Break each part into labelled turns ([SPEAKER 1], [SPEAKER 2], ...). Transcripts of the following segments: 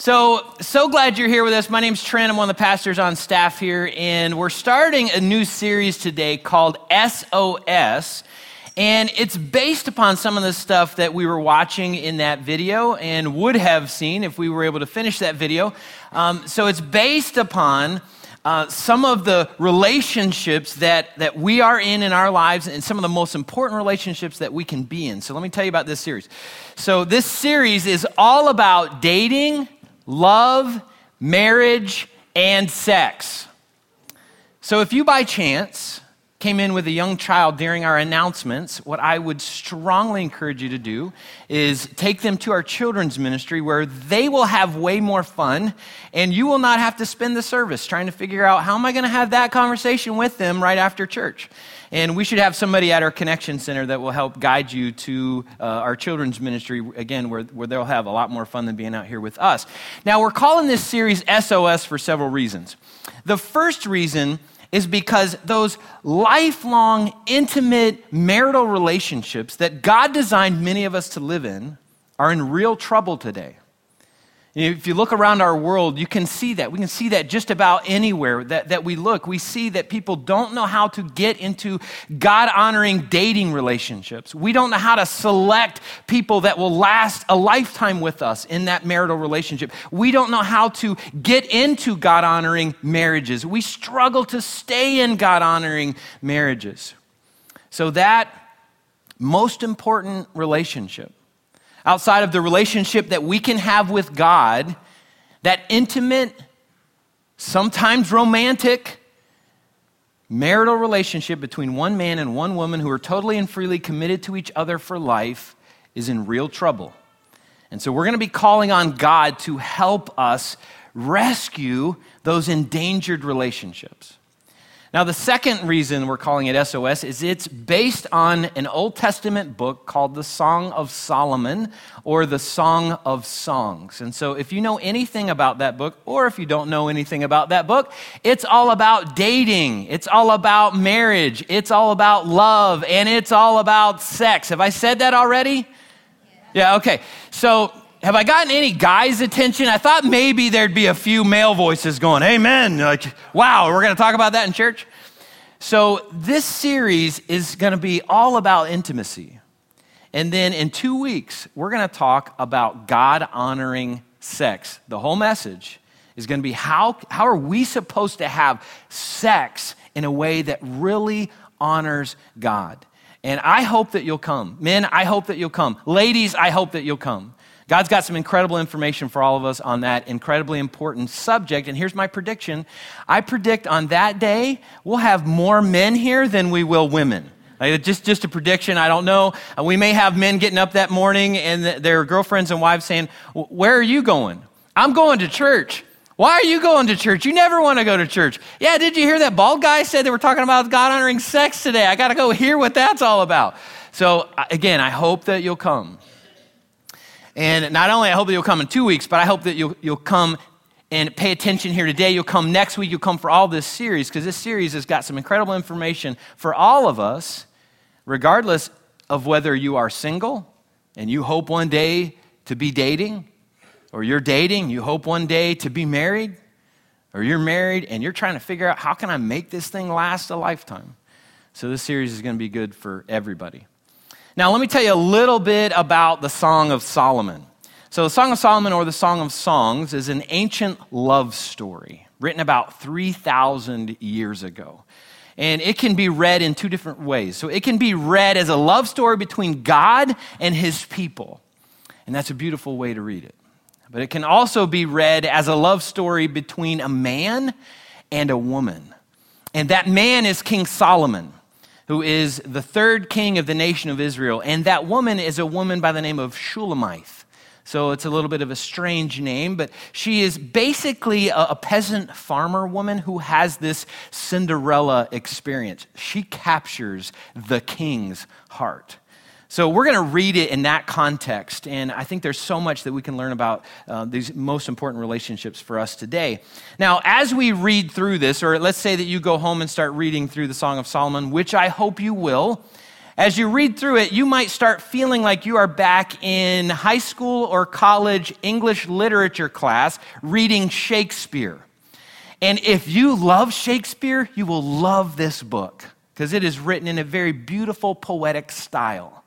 [SPEAKER 1] So, so glad you're here with us. My name's Trent. I'm one of the pastors on staff here, and we're starting a new series today called SOS. And it's based upon some of the stuff that we were watching in that video and would have seen if we were able to finish that video. Um, so, it's based upon uh, some of the relationships that, that we are in in our lives and some of the most important relationships that we can be in. So, let me tell you about this series. So, this series is all about dating love, marriage, and sex. So if you by chance came in with a young child during our announcements, what I would strongly encourage you to do is take them to our children's ministry where they will have way more fun and you will not have to spend the service trying to figure out how am I going to have that conversation with them right after church. And we should have somebody at our connection center that will help guide you to uh, our children's ministry, again, where, where they'll have a lot more fun than being out here with us. Now, we're calling this series SOS for several reasons. The first reason is because those lifelong, intimate marital relationships that God designed many of us to live in are in real trouble today. If you look around our world, you can see that. We can see that just about anywhere that, that we look. We see that people don't know how to get into God honoring dating relationships. We don't know how to select people that will last a lifetime with us in that marital relationship. We don't know how to get into God honoring marriages. We struggle to stay in God honoring marriages. So, that most important relationship outside of the relationship that we can have with God, that intimate, sometimes romantic, marital relationship between one man and one woman who are totally and freely committed to each other for life is in real trouble. And so we're going to be calling on God to help us rescue those endangered relationships. Now, the second reason we're calling it SOS is it's based on an Old Testament book called the Song of Solomon or the Song of Songs. And so, if you know anything about that book, or if you don't know anything about that book, it's all about dating, it's all about marriage, it's all about love, and it's all about sex. Have I said that already? Yeah, okay. So, have I gotten any guys' attention? I thought maybe there'd be a few male voices going, Amen. Like, wow, we're going to talk about that in church? So, this series is going to be all about intimacy. And then in two weeks, we're going to talk about God honoring sex. The whole message is going to be how, how are we supposed to have sex in a way that really honors God? And I hope that you'll come. Men, I hope that you'll come. Ladies, I hope that you'll come. God's got some incredible information for all of us on that incredibly important subject. And here's my prediction I predict on that day, we'll have more men here than we will women. Like just, just a prediction. I don't know. Uh, we may have men getting up that morning and their girlfriends and wives saying, Where are you going? I'm going to church. Why are you going to church? You never want to go to church. Yeah, did you hear that bald guy said they were talking about God honoring sex today? I got to go hear what that's all about. So, uh, again, I hope that you'll come. And not only I hope that you'll come in two weeks, but I hope that you'll, you'll come and pay attention here today. You'll come next week. You'll come for all this series because this series has got some incredible information for all of us, regardless of whether you are single and you hope one day to be dating, or you're dating, you hope one day to be married, or you're married and you're trying to figure out how can I make this thing last a lifetime. So this series is going to be good for everybody. Now, let me tell you a little bit about the Song of Solomon. So, the Song of Solomon or the Song of Songs is an ancient love story written about 3,000 years ago. And it can be read in two different ways. So, it can be read as a love story between God and his people. And that's a beautiful way to read it. But it can also be read as a love story between a man and a woman. And that man is King Solomon who is the third king of the nation of Israel. And that woman is a woman by the name of Shulamith. So it's a little bit of a strange name, but she is basically a, a, peasant farmer woman who has this Cinderella experience. She captures the king's heart. So we're going to read it in that context, and I think there's so much that we can learn about uh, these most important relationships for us today. Now, as we read through this, or let's say that you go home and start reading through the Song of Solomon, which I hope you will, as you read through it, you might start feeling like you are back in high school or college English literature class reading Shakespeare. And if you love Shakespeare, you will love this book because it is written in a very beautiful, poetic style.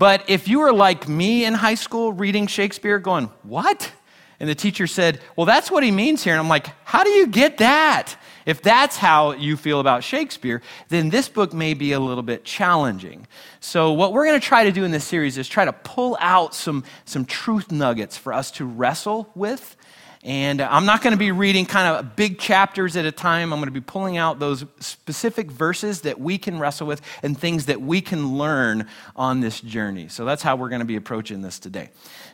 [SPEAKER 1] But if you were like me in high school reading Shakespeare, going, What? And the teacher said, Well, that's what he means here. And I'm like, How do you get that? If that's how you feel about Shakespeare, then this book may be a little bit challenging. So, what we're going to try to do in this series is try to pull out some, some truth nuggets for us to wrestle with and I'm not going to be reading kind of big chapters at a time. I'm going to be pulling out those specific verses that we can wrestle with and things that we can learn on this journey. So that's how we're going to be approaching this today.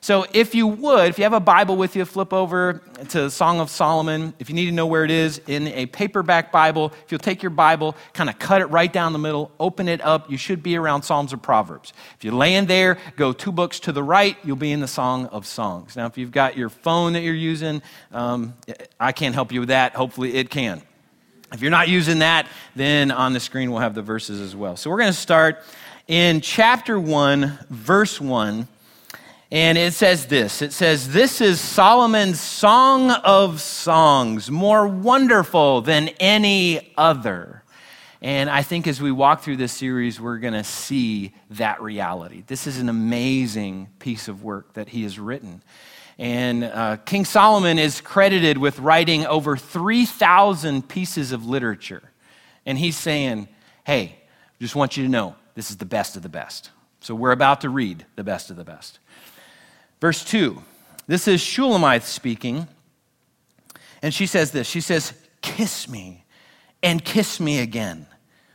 [SPEAKER 1] So if you would, if you have a Bible with you, flip over to the Song of Solomon. If you need to know where it is in a paperback Bible, if you'll take your Bible, kind of cut it right down the middle, open it up, you should be around Psalms or Proverbs. If you land there, go two books to the right, you'll be in the Song of Songs. Now, if you've got your phone that you're using, um, I can't help you with that. Hopefully, it can. If you're not using that, then on the screen we'll have the verses as well. So we're going to start in chapter 1, verse 1. And it says this it says, This is Solomon's song of songs, more wonderful than any other. And I think as we walk through this series, we're going to see that reality. This is an amazing piece of work that he has written. And uh, King Solomon is credited with writing over 3,000 pieces of literature. And he's saying, Hey, just want you to know this is the best of the best. So we're about to read the best of the best. Verse 2. This is Shulamith speaking. And she says this She says, Kiss me and kiss me again,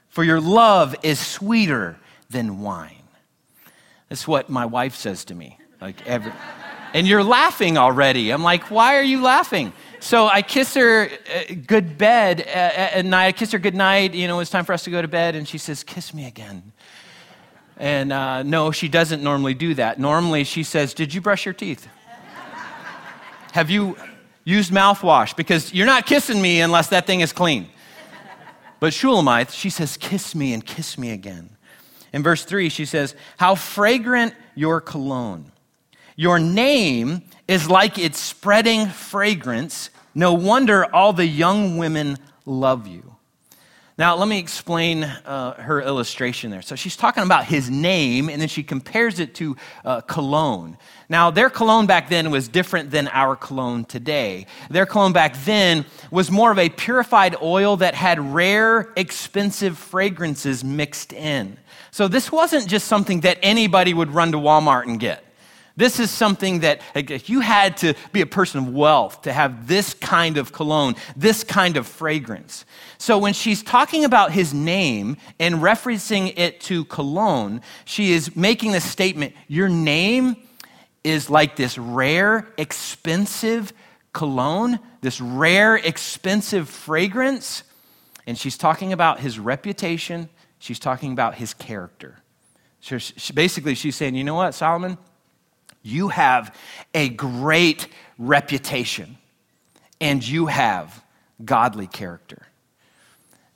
[SPEAKER 1] for your love is sweeter than wine. That's what my wife says to me. Like every, and you're laughing already. I'm like, why are you laughing? So I kiss her uh, good bed uh, at night. I kiss her good night. You know, it's time for us to go to bed. And she says, kiss me again. And uh, no, she doesn't normally do that. Normally, she says, Did you brush your teeth? Have you used mouthwash? Because you're not kissing me unless that thing is clean. But Shulamith, she says, Kiss me and kiss me again. In verse 3, she says, How fragrant your cologne. Your name is like its spreading fragrance. No wonder all the young women love you. Now, let me explain uh, her illustration there. So, she's talking about his name, and then she compares it to uh, cologne. Now, their cologne back then was different than our cologne today. Their cologne back then was more of a purified oil that had rare, expensive fragrances mixed in. So, this wasn't just something that anybody would run to Walmart and get. This is something that like, you had to be a person of wealth to have this kind of cologne, this kind of fragrance. So when she's talking about his name and referencing it to cologne, she is making the statement Your name is like this rare, expensive cologne, this rare, expensive fragrance. And she's talking about his reputation, she's talking about his character. So she, basically, she's saying, You know what, Solomon? You have a great reputation and you have godly character.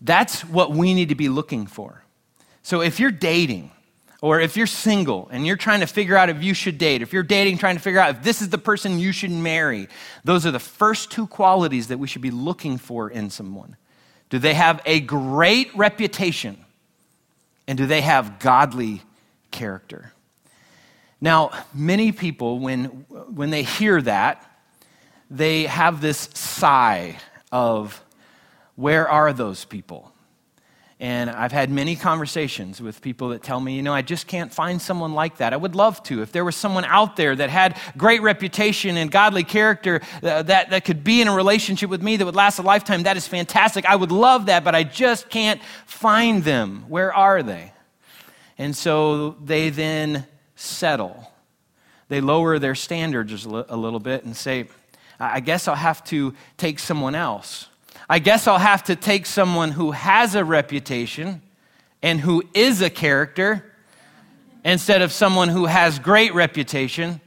[SPEAKER 1] That's what we need to be looking for. So if you're dating, or if you're single and you're trying to figure out if you should date, if you're dating, trying to figure out if this is the person you should marry, those are the first two qualities that we should be looking for in someone. Do they have a great reputation? And do they have godly character? Now, many people, when, when they hear that, they have this sigh of, where are those people? And I've had many conversations with people that tell me, you know, I just can't find someone like that. I would love to. If there was someone out there that had great reputation and godly character uh, that, that could be in a relationship with me that would last a lifetime, that is fantastic. I would love that, but I just can't find them. Where are they? And so they then settle. They lower their standards a little bit and say, I guess I'll have to take someone else. I guess I'll have to take someone who has a reputation and who is a character instead of someone who has great reputation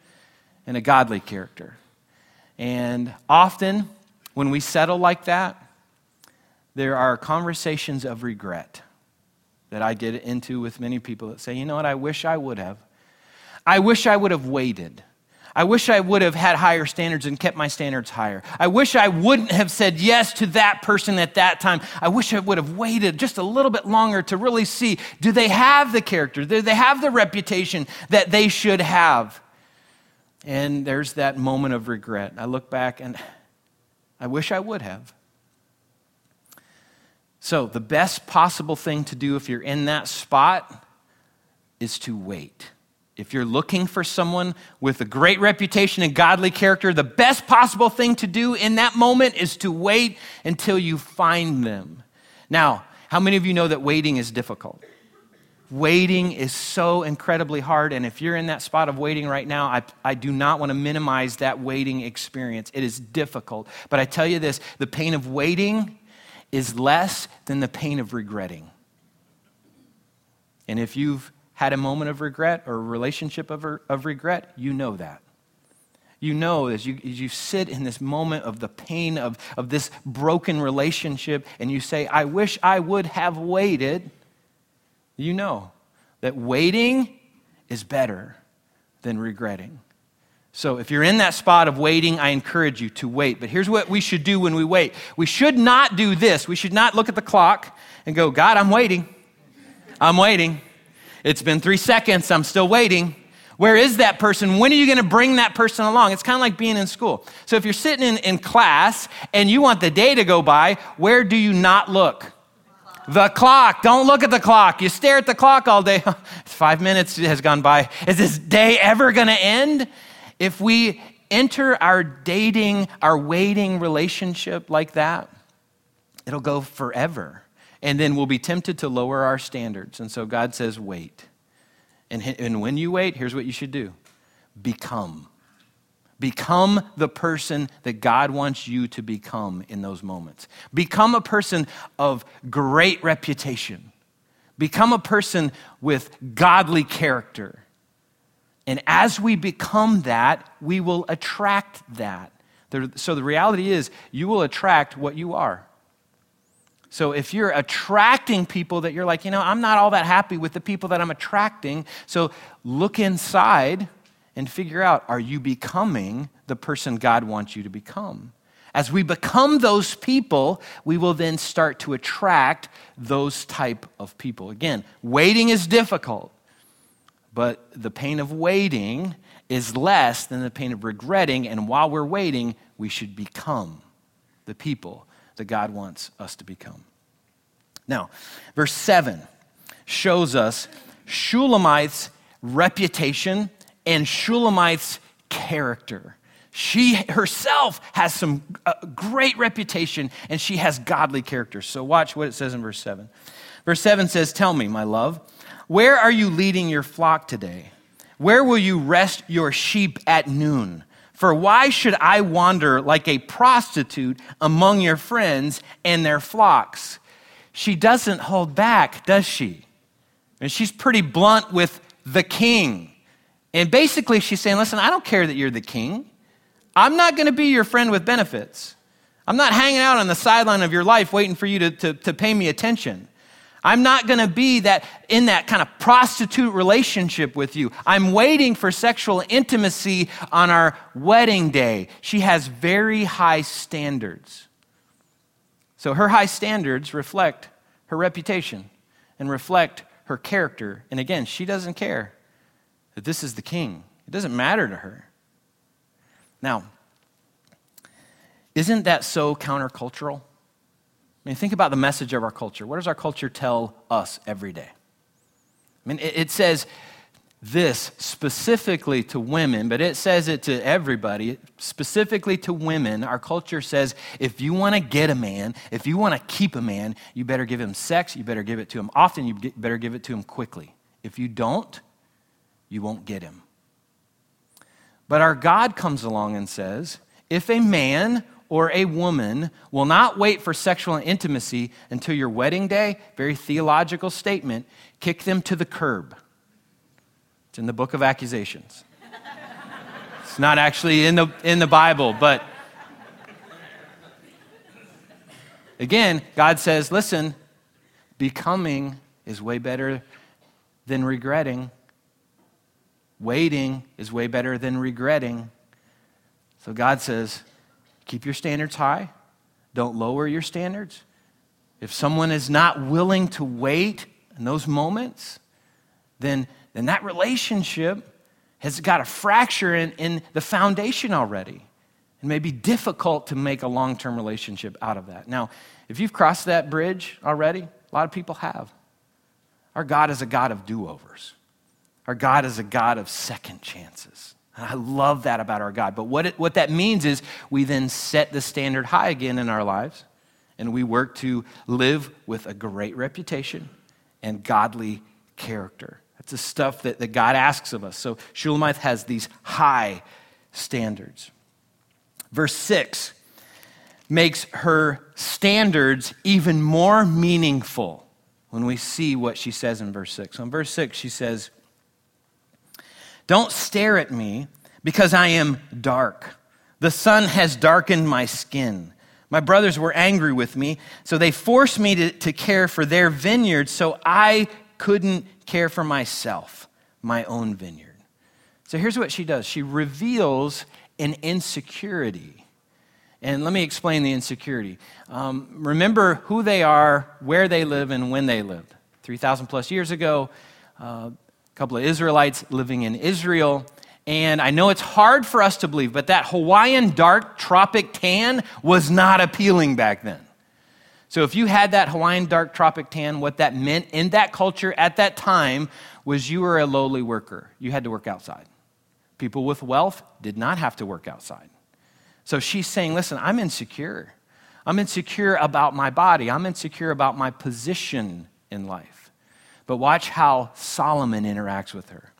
[SPEAKER 1] and a godly character. And often, when we settle like that, there are conversations of regret. that I get into with many people that say, you know what, I wish I would have. I wish I would have waited. I wish I would have had higher standards and kept my standards higher. I wish I wouldn't have said yes to that person at that time. I wish I would have waited just a little bit longer to really see do they have the character? Do they have the reputation that they should have? And there's that moment of regret. I look back and I wish I would have. So, the best possible thing to do if you're in that spot is to wait. If you're looking for someone with a great reputation and godly character, the best possible thing to do in that moment is to wait until you find them. Now, how many of you know that waiting is difficult? Waiting is so incredibly hard. And if you're in that spot of waiting right now, I, I do not want to minimize that waiting experience. It is difficult. But I tell you this the pain of waiting is less than the pain of regretting. And if you've had a moment of regret or a relationship of, of regret, you know that. You know, as you, as you sit in this moment of the pain of, of this broken relationship and you say, I wish I would have waited, you know that waiting is better than regretting. So, if you're in that spot of waiting, I encourage you to wait. But here's what we should do when we wait we should not do this. We should not look at the clock and go, God, I'm waiting. I'm waiting. It's been three seconds. I'm still waiting. Where is that person? When are you going to bring that person along? It's kind of like being in school. So, if you're sitting in, in class and you want the day to go by, where do you not look? The clock. Don't look at the clock. You stare at the clock all day. Five minutes has gone by. Is this day ever going to end? If we enter our dating, our waiting relationship like that, it'll go forever. And then we'll be tempted to lower our standards. And so God says, wait. And, and when you wait, here's what you should do become. Become the person that God wants you to become in those moments. Become a person of great reputation. Become a person with godly character. And as we become that, we will attract that. So the reality is, you will attract what you are. So if you're attracting people that you're like, you know, I'm not all that happy with the people that I'm attracting, so look inside and figure out are you becoming the person God wants you to become? As we become those people, we will then start to attract those type of people. Again, waiting is difficult, but the pain of waiting is less than the pain of regretting, and while we're waiting, we should become the people that God wants us to become. Now, verse 7 shows us Shulamite's reputation and Shulamite's character. She herself has some uh, great reputation and she has godly character. So, watch what it says in verse 7. Verse 7 says, Tell me, my love, where are you leading your flock today? Where will you rest your sheep at noon? For why should I wander like a prostitute among your friends and their flocks? She doesn't hold back, does she? And she's pretty blunt with the king. And basically, she's saying, Listen, I don't care that you're the king. I'm not going to be your friend with benefits. I'm not hanging out on the sideline of your life waiting for you to, to, to pay me attention. I'm not going to be that in that kind of prostitute relationship with you. I'm waiting for sexual intimacy on our wedding day. She has very high standards. So her high standards reflect her reputation and reflect her character. And again, she doesn't care that this is the king. It doesn't matter to her. Now, isn't that so countercultural? Mean, think about the message of our culture. What does our culture tell us every day? I mean, it, says this specifically to women, but it says it to everybody, specifically to women. Our culture says if you want to get a man, if you want to keep a man, you better give him sex, you better give it to him often, you better give it to him quickly. If you don't, you won't get him. But our God comes along and says if a man or a woman will not wait for sexual intimacy until your wedding day, very theological statement, kick them to the curb. It's in the book of accusations. it's not actually in the, in the Bible, but again, God says, listen, becoming is way better than regretting. Waiting is way better than regretting. So God says, keep your standards high. Don't lower your standards. If someone is not willing to wait in those moments, then, then that relationship has got a fracture in, in the foundation already. It may be difficult to make a long term relationship out of that. Now, if you've crossed that bridge already, a lot of people have. Our God is a God of do overs, our God is a God of second chances. I love that about our God. But what, it, what that means is we then set the standard high again in our lives and we work to live with a great reputation and godly character. That's the stuff that, that God asks of us. So Shulamith has these high standards. Verse 6 makes her standards even more meaningful when we see what she says in verse 6. So in verse 6, she says, Don't stare at me because I am dark. The sun has darkened my skin. My brothers were angry with me, so they forced me to, to care for their vineyard, so I couldn't care for myself, my own vineyard. So here's what she does she reveals an insecurity. And let me explain the insecurity. Um, remember who they are, where they live, and when they lived. 3,000 plus years ago, uh, couple of Israelites living in Israel. And I know it's hard for us to believe, but that Hawaiian dark tropic tan was not appealing back then. So if you had that Hawaiian dark tropic tan, what that meant in that culture at that time was you were a lowly worker. You had to work outside. People with wealth did not have to work outside. So she's saying, listen, I'm insecure. I'm insecure about my body. I'm insecure about my position in life. But watch how Solomon interacts with her.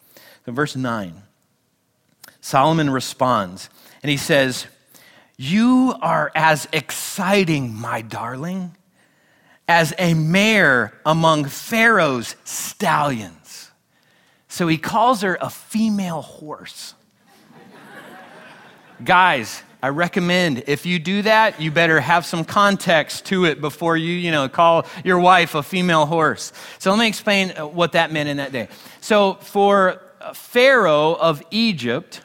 [SPEAKER 1] So, verse 9. Solomon responds and he says, You are as exciting, my darling, as a mare among Pharaoh's stallions. So he calls her a female horse. Guys, I recommend if you do that, you better have some context to it before you, you know, call your wife a female horse. So let me explain what that meant in that day. So for Pharaoh of Egypt,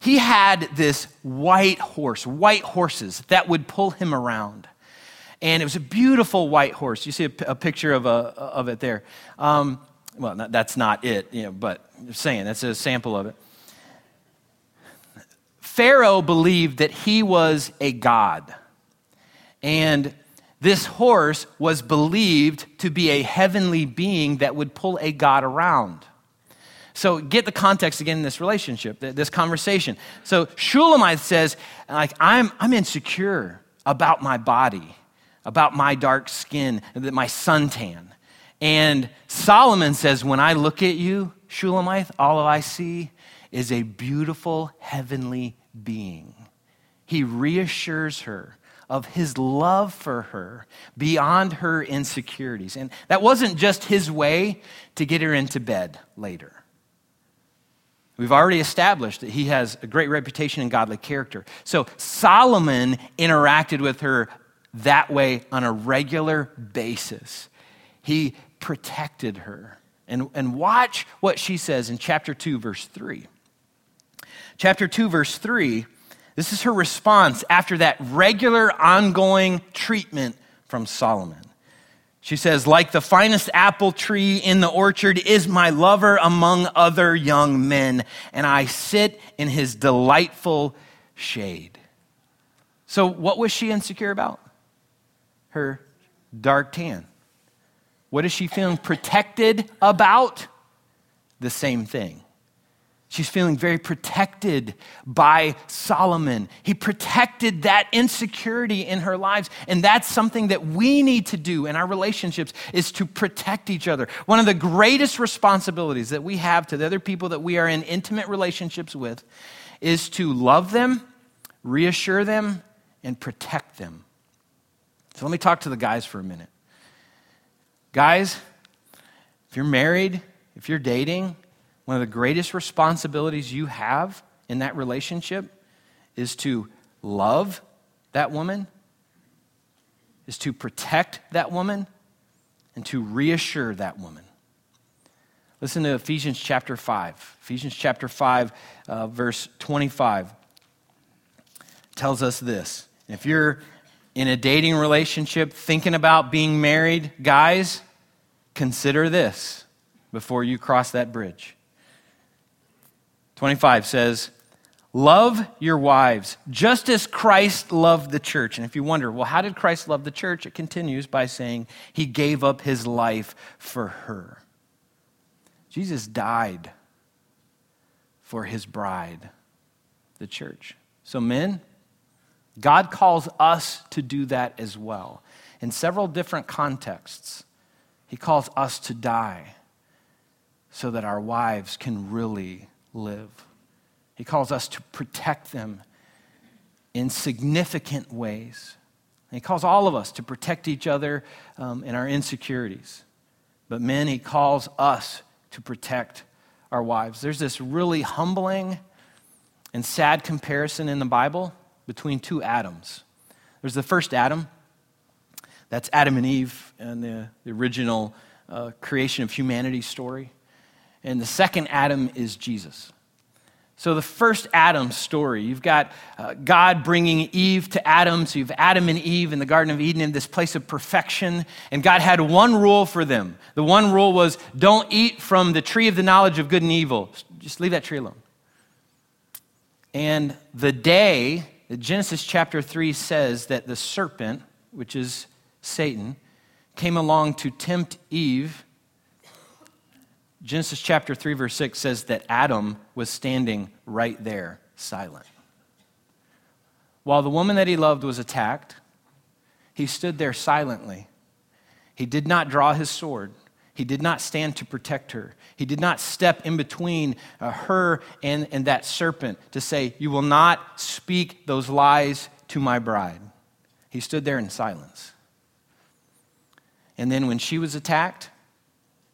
[SPEAKER 1] he had this white horse, white horses that would pull him around. And it was a beautiful white horse. You see a, a picture of, a, of it there. Um, well, that's not it, you know, but I'm saying that's a sample of it. Pharaoh believed that he was a god. And this horse was believed to be a heavenly being that would pull a god around. So get the context again in this relationship, this conversation. So Shulamith says, like, I'm, I'm insecure about my body, about my dark skin, my suntan. And Solomon says, when I look at you, Shulamith, all I see is a beautiful heavenly being. He reassures her of his love for her beyond her insecurities. And that wasn't just his way to get her into bed later. We've already established that he has a great reputation and godly character. So Solomon interacted with her that way on a regular basis. He protected her. And, and watch what she says in chapter 2, verse 3. Chapter 2, verse 3, this is her response after that regular, ongoing treatment from Solomon. She says, like the finest apple tree in the orchard is my lover among other young men, and I sit in his delightful shade. So, what was she insecure about? Her dark tan. What is she feeling protected about? The same thing. She's feeling very protected by Solomon. He protected that insecurity in her lives. And that's something that we need to do in our relationships is to protect each other. One of the greatest responsibilities that we have to the other people that we are in intimate relationships with is to love them, reassure them, and protect them. So let me talk to the guys for a minute. Guys, if you're married, if you're dating, one of the greatest responsibilities you have in that relationship is to love that woman, is to protect that woman, and to reassure that woman. Listen to Ephesians chapter 5. Ephesians chapter 5, uh, verse 25 tells us this. If you're in a dating relationship thinking about being married, guys, consider this before you cross that bridge. 25 says, Love your wives, just as Christ loved the church. And if you wonder, well, how did Christ love the church? It continues by saying he gave up his life for her. Jesus died for his bride, the church. So, men, God calls us to do that as well. In several different contexts, he calls us to die so that our wives can really live. He calls us to protect them in significant ways. And he calls all of us to protect each other um, in our insecurities. But men, he calls us to protect our wives. There's this really humbling and sad comparison in the Bible between two Adams. There's the first Adam, that's Adam and Eve and the, the original uh, creation of humanity story. And the second Adam is Jesus. So, the first Adam story, you've got uh, God bringing Eve to Adam. So, you have Adam and Eve in the Garden of Eden in this place of perfection. And God had one rule for them. The one rule was don't eat from the tree of the knowledge of good and evil. Just leave that tree alone. And the day Genesis chapter 3 says that the serpent, which is Satan, came along to tempt Eve Genesis chapter 3, verse 6 says that Adam was standing right there, silent. While the woman that he loved was attacked, he stood there silently. He did not draw his sword. He did not stand to protect her. He did not step in between uh, her and, and that serpent to say, You will not speak those lies to my bride. He stood there in silence. And then when she was attacked,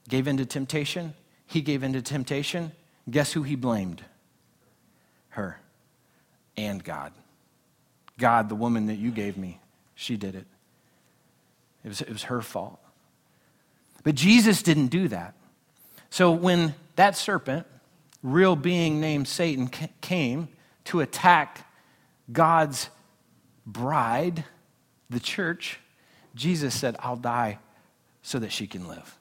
[SPEAKER 1] gave in to temptation, he gave in to temptation. Guess who he blamed? Her and God. God, the woman that you gave me, she did it. It was, it was her fault. But Jesus didn't do that. So when that serpent, real being named Satan, came to attack God's bride, the church, Jesus said, I'll die so that she can live.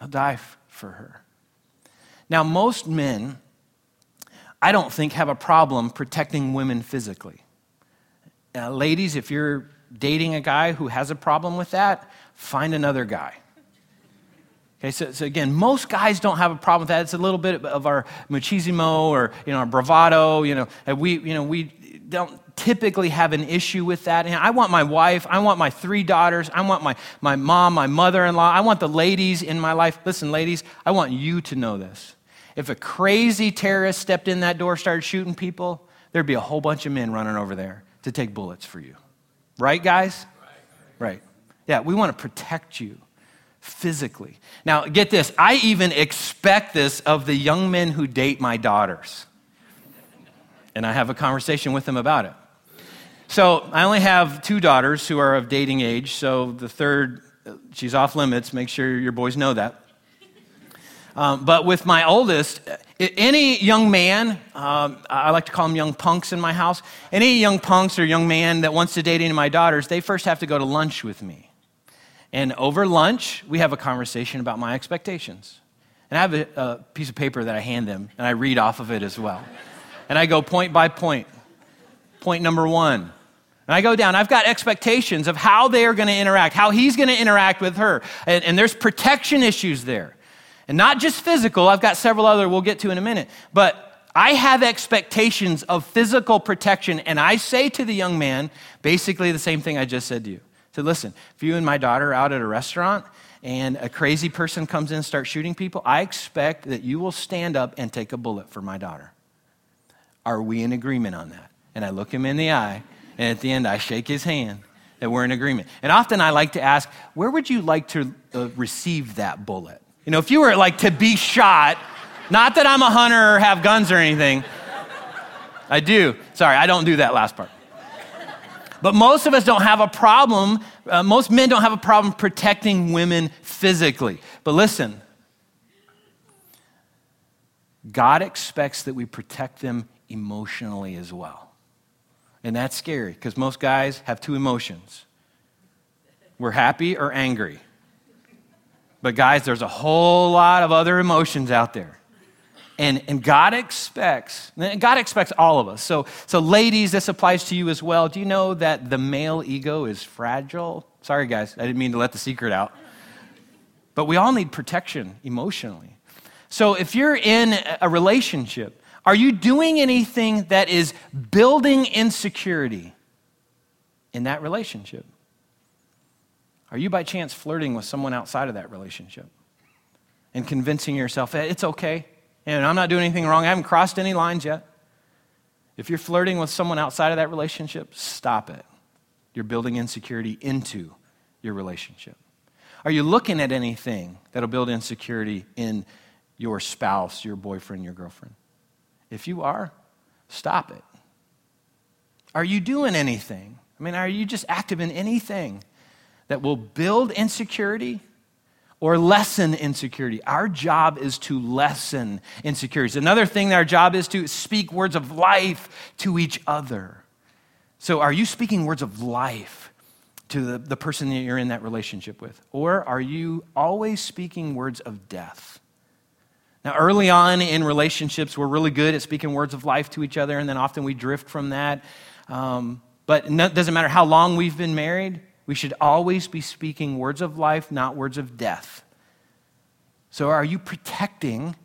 [SPEAKER 1] I'll die for her. Now, most men, I don't think, have a problem protecting women physically. Uh, ladies, if you're dating a guy who has a problem with that, find another guy. Okay, so, so again, most guys don't have a problem with that. It's a little bit of our machismo or you know our bravado. You know, we you know we don't typically have an issue with that. And I want my wife, I want my three daughters, I want my, my mom, my mother-in-law, I want the ladies in my life. Listen, ladies, I want you to know this. If a crazy terrorist stepped in that door, started shooting people, there'd be a whole bunch of men running over there to take bullets for you. Right, guys? Right. Yeah, we want to protect you physically. Now, get this. I even expect this of the young men who date my daughters. And I have a conversation with them about it. So, I only have two daughters who are of dating age. So, the third, she's off limits. Make sure your boys know that. Um, but with my oldest, any young man, um, I like to call them young punks in my house, any young punks or young man that wants to date any of my daughters, they first have to go to lunch with me. And over lunch, we have a conversation about my expectations. And I have a, a piece of paper that I hand them, and I read off of it as well. And I go point by point. Point number one. And I go down, I've got expectations of how they are going to interact, how he's going to interact with her. And, and there's protection issues there. And not just physical, I've got several other we'll get to in a minute. But I have expectations of physical protection, and I say to the young man basically the same thing I just said to you. So listen, if you and my daughter are out at a restaurant and a crazy person comes in and starts shooting people, I expect that you will stand up and take a bullet for my daughter. Are we in agreement on that? And I look him in the eye, and at the end, I shake his hand that we're in agreement. And often I like to ask, where would you like to uh, receive that bullet? You know, if you were like to be shot, not that I'm a hunter or have guns or anything, I do. Sorry, I don't do that last part. But most of us don't have a problem, uh, most men don't have a problem protecting women physically. But listen, God expects that we protect them emotionally as well. And that's scary because most guys have two emotions we're happy or angry. But, guys, there's a whole lot of other emotions out there. And, and God expects, God expects all of us. So, so, ladies, this applies to you as well. Do you know that the male ego is fragile? Sorry, guys, I didn't mean to let the secret out. But we all need protection emotionally. So, if you're in a relationship, are you doing anything that is building insecurity in that relationship? Are you by chance flirting with someone outside of that relationship and convincing yourself that it's okay and I'm not doing anything wrong? I haven't crossed any lines yet. If you're flirting with someone outside of that relationship, stop it. You're building insecurity into your relationship. Are you looking at anything that'll build insecurity in your spouse, your boyfriend, your girlfriend? If you are, stop it. Are you doing anything? I mean, are you just active in anything that will build insecurity or lessen insecurity. Our job is to lessen insecurities. Another thing that our job is to speak words of life to each other. So, are you speaking words of life to the, the person that you're in that relationship with? Or are you always speaking words of death? Now, early on in relationships, we're really good at speaking words of life to each other, and then often we drift from that. Um, but it doesn't matter how long we've been married, we should always be speaking words of life, not words of death. So, are you protecting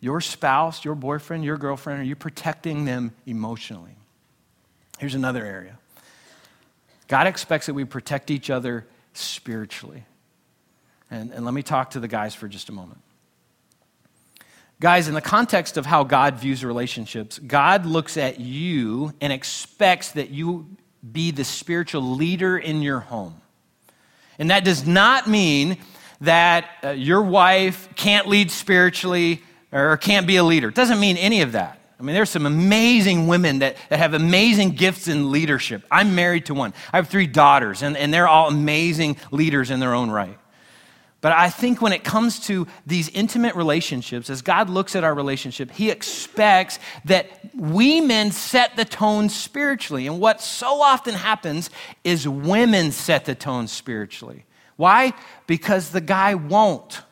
[SPEAKER 1] your spouse, your boyfriend, your girlfriend? Are you protecting them emotionally? Here's another area God expects that we protect each other spiritually. And, and let me talk to the guys for just a moment. Guys, in the context of how God views relationships, God looks at you and expects that you be the spiritual leader in your home. And that does not mean that uh, your wife can't lead spiritually or can't be a leader. It doesn't mean any of that. I mean, there's some amazing women that, that have amazing gifts in leadership. I'm married to one. I have three daughters, and, and they're all amazing leaders in their own right. But I think when it comes to these intimate relationships, as God looks at our relationship, He expects that we men set the tone spiritually. And what so often happens is women set the tone spiritually. Why? Because the guy won't.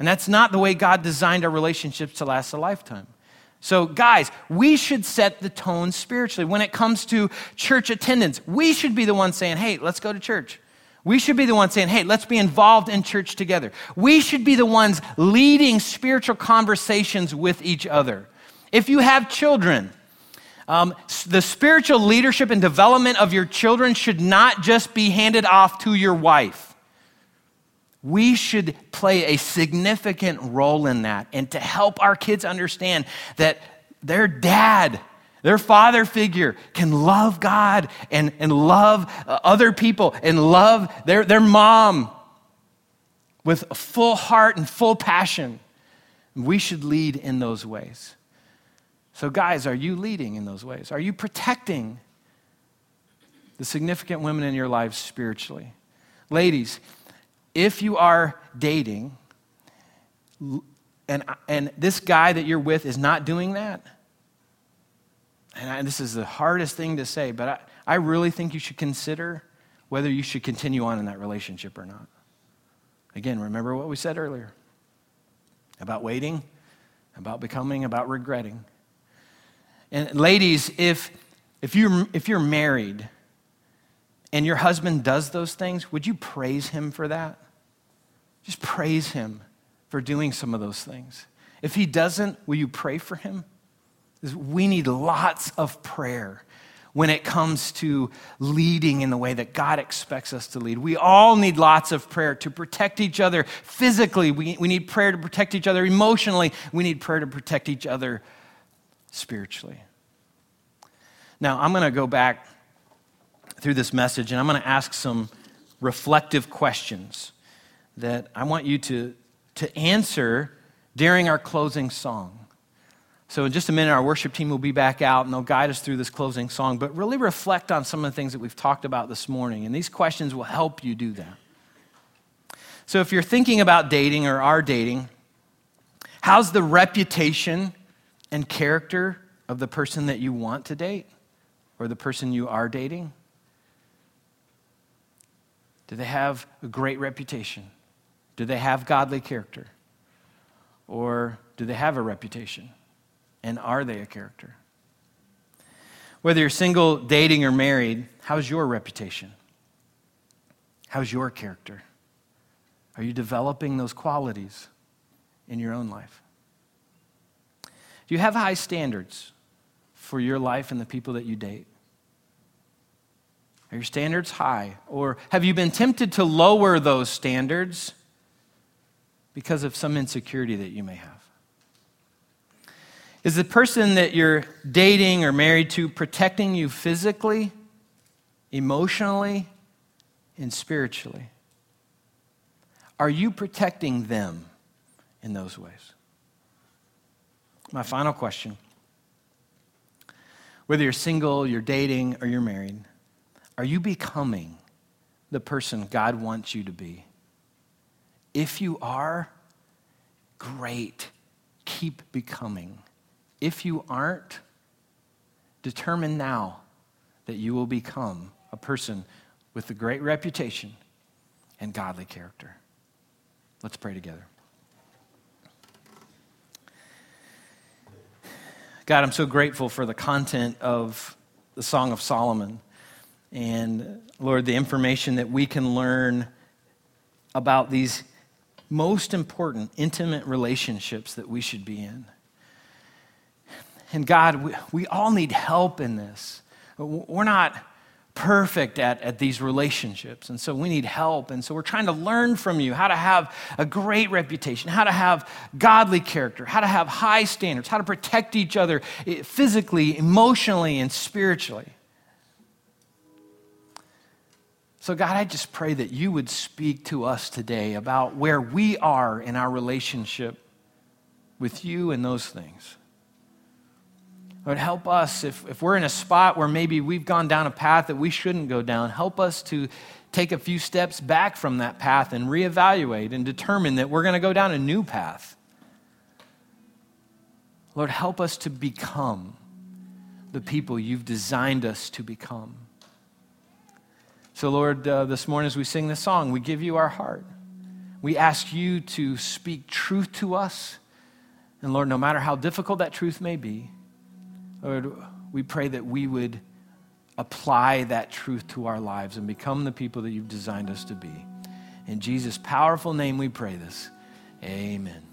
[SPEAKER 1] And that's not the way God designed our relationships to last a lifetime. So, guys, we should set the tone spiritually. When it comes to church attendance, we should be the ones saying, hey, let's go to church. We should be the ones saying, hey, let's be involved in church together. We should be the ones leading spiritual conversations with each other. If you have children, um, the spiritual leadership and development of your children should not just be handed off to your wife. We should play a significant role in that and to help our kids understand that their dad their father figure can love God and, and love uh, other people and love their, their mom with a full heart and full passion. We should lead in those ways. So, guys, are you leading in those ways? Are you protecting the significant women in your lives spiritually? Ladies, if you are dating and, and this guy that you're with is not doing that, and I, this is the hardest thing to say, but I, I really think you should consider whether you should continue on in that relationship or not. Again, remember what we said earlier about waiting, about becoming, about regretting. And ladies, if, if, you're, if you're married and your husband does those things, would you praise him for that? Just praise him for doing some of those things. If he doesn't, will you pray for him? We need lots of prayer when it comes to leading in the way that God expects us to lead. We all need lots of prayer to protect each other physically. We, we need prayer to protect each other emotionally. We need prayer to protect each other spiritually. Now, I'm going to go back through this message and I'm going to ask some reflective questions that I want you to, to answer during our closing song. So, in just a minute, our worship team will be back out and they'll guide us through this closing song. But really reflect on some of the things that we've talked about this morning. And these questions will help you do that. So, if you're thinking about dating or are dating, how's the reputation and character of the person that you want to date or the person you are dating? Do they have a great reputation? Do they have godly character? Or do they have a reputation? And are they a character? Whether you're single, dating, or married, how's your reputation? How's your character? Are you developing those qualities in your own life? Do you have high standards for your life and the people that you date? Are your standards high? Or have you been tempted to lower those standards because of some insecurity that you may have? Is the person that you're dating or married to protecting you physically, emotionally, and spiritually? Are you protecting them in those ways? My final question whether you're single, you're dating, or you're married, are you becoming the person God wants you to be? If you are, great. Keep becoming. If you aren't, determine now that you will become a person with a great reputation and godly character. Let's pray together. God, I'm so grateful for the content of the Song of Solomon. And Lord, the information that we can learn about these most important, intimate relationships that we should be in. And God, we, we all need help in this. We're not perfect at, at these relationships. And so we need help. And so we're trying to learn from you how to have a great reputation, how to have godly character, how to have high standards, how to protect each other eh, physically, emotionally, and spiritually. So, God, I just pray that you would speak to us today about where we are in our relationship with you and those things. Lord, help us if, if we're in a spot where maybe we've gone down a path that we shouldn't go down, help us to take a few steps back from that path and reevaluate and determine that we're going to go down a new path. Lord, help us to become the people you've designed us to become. So, Lord, uh, this morning as we sing this song, we give you our heart. We ask you to speak truth to us. And Lord, no matter how difficult that truth may be, Lord, we pray that we would apply that truth to our lives and become the people that you've designed us to be. In Jesus' powerful name, we pray this. Amen.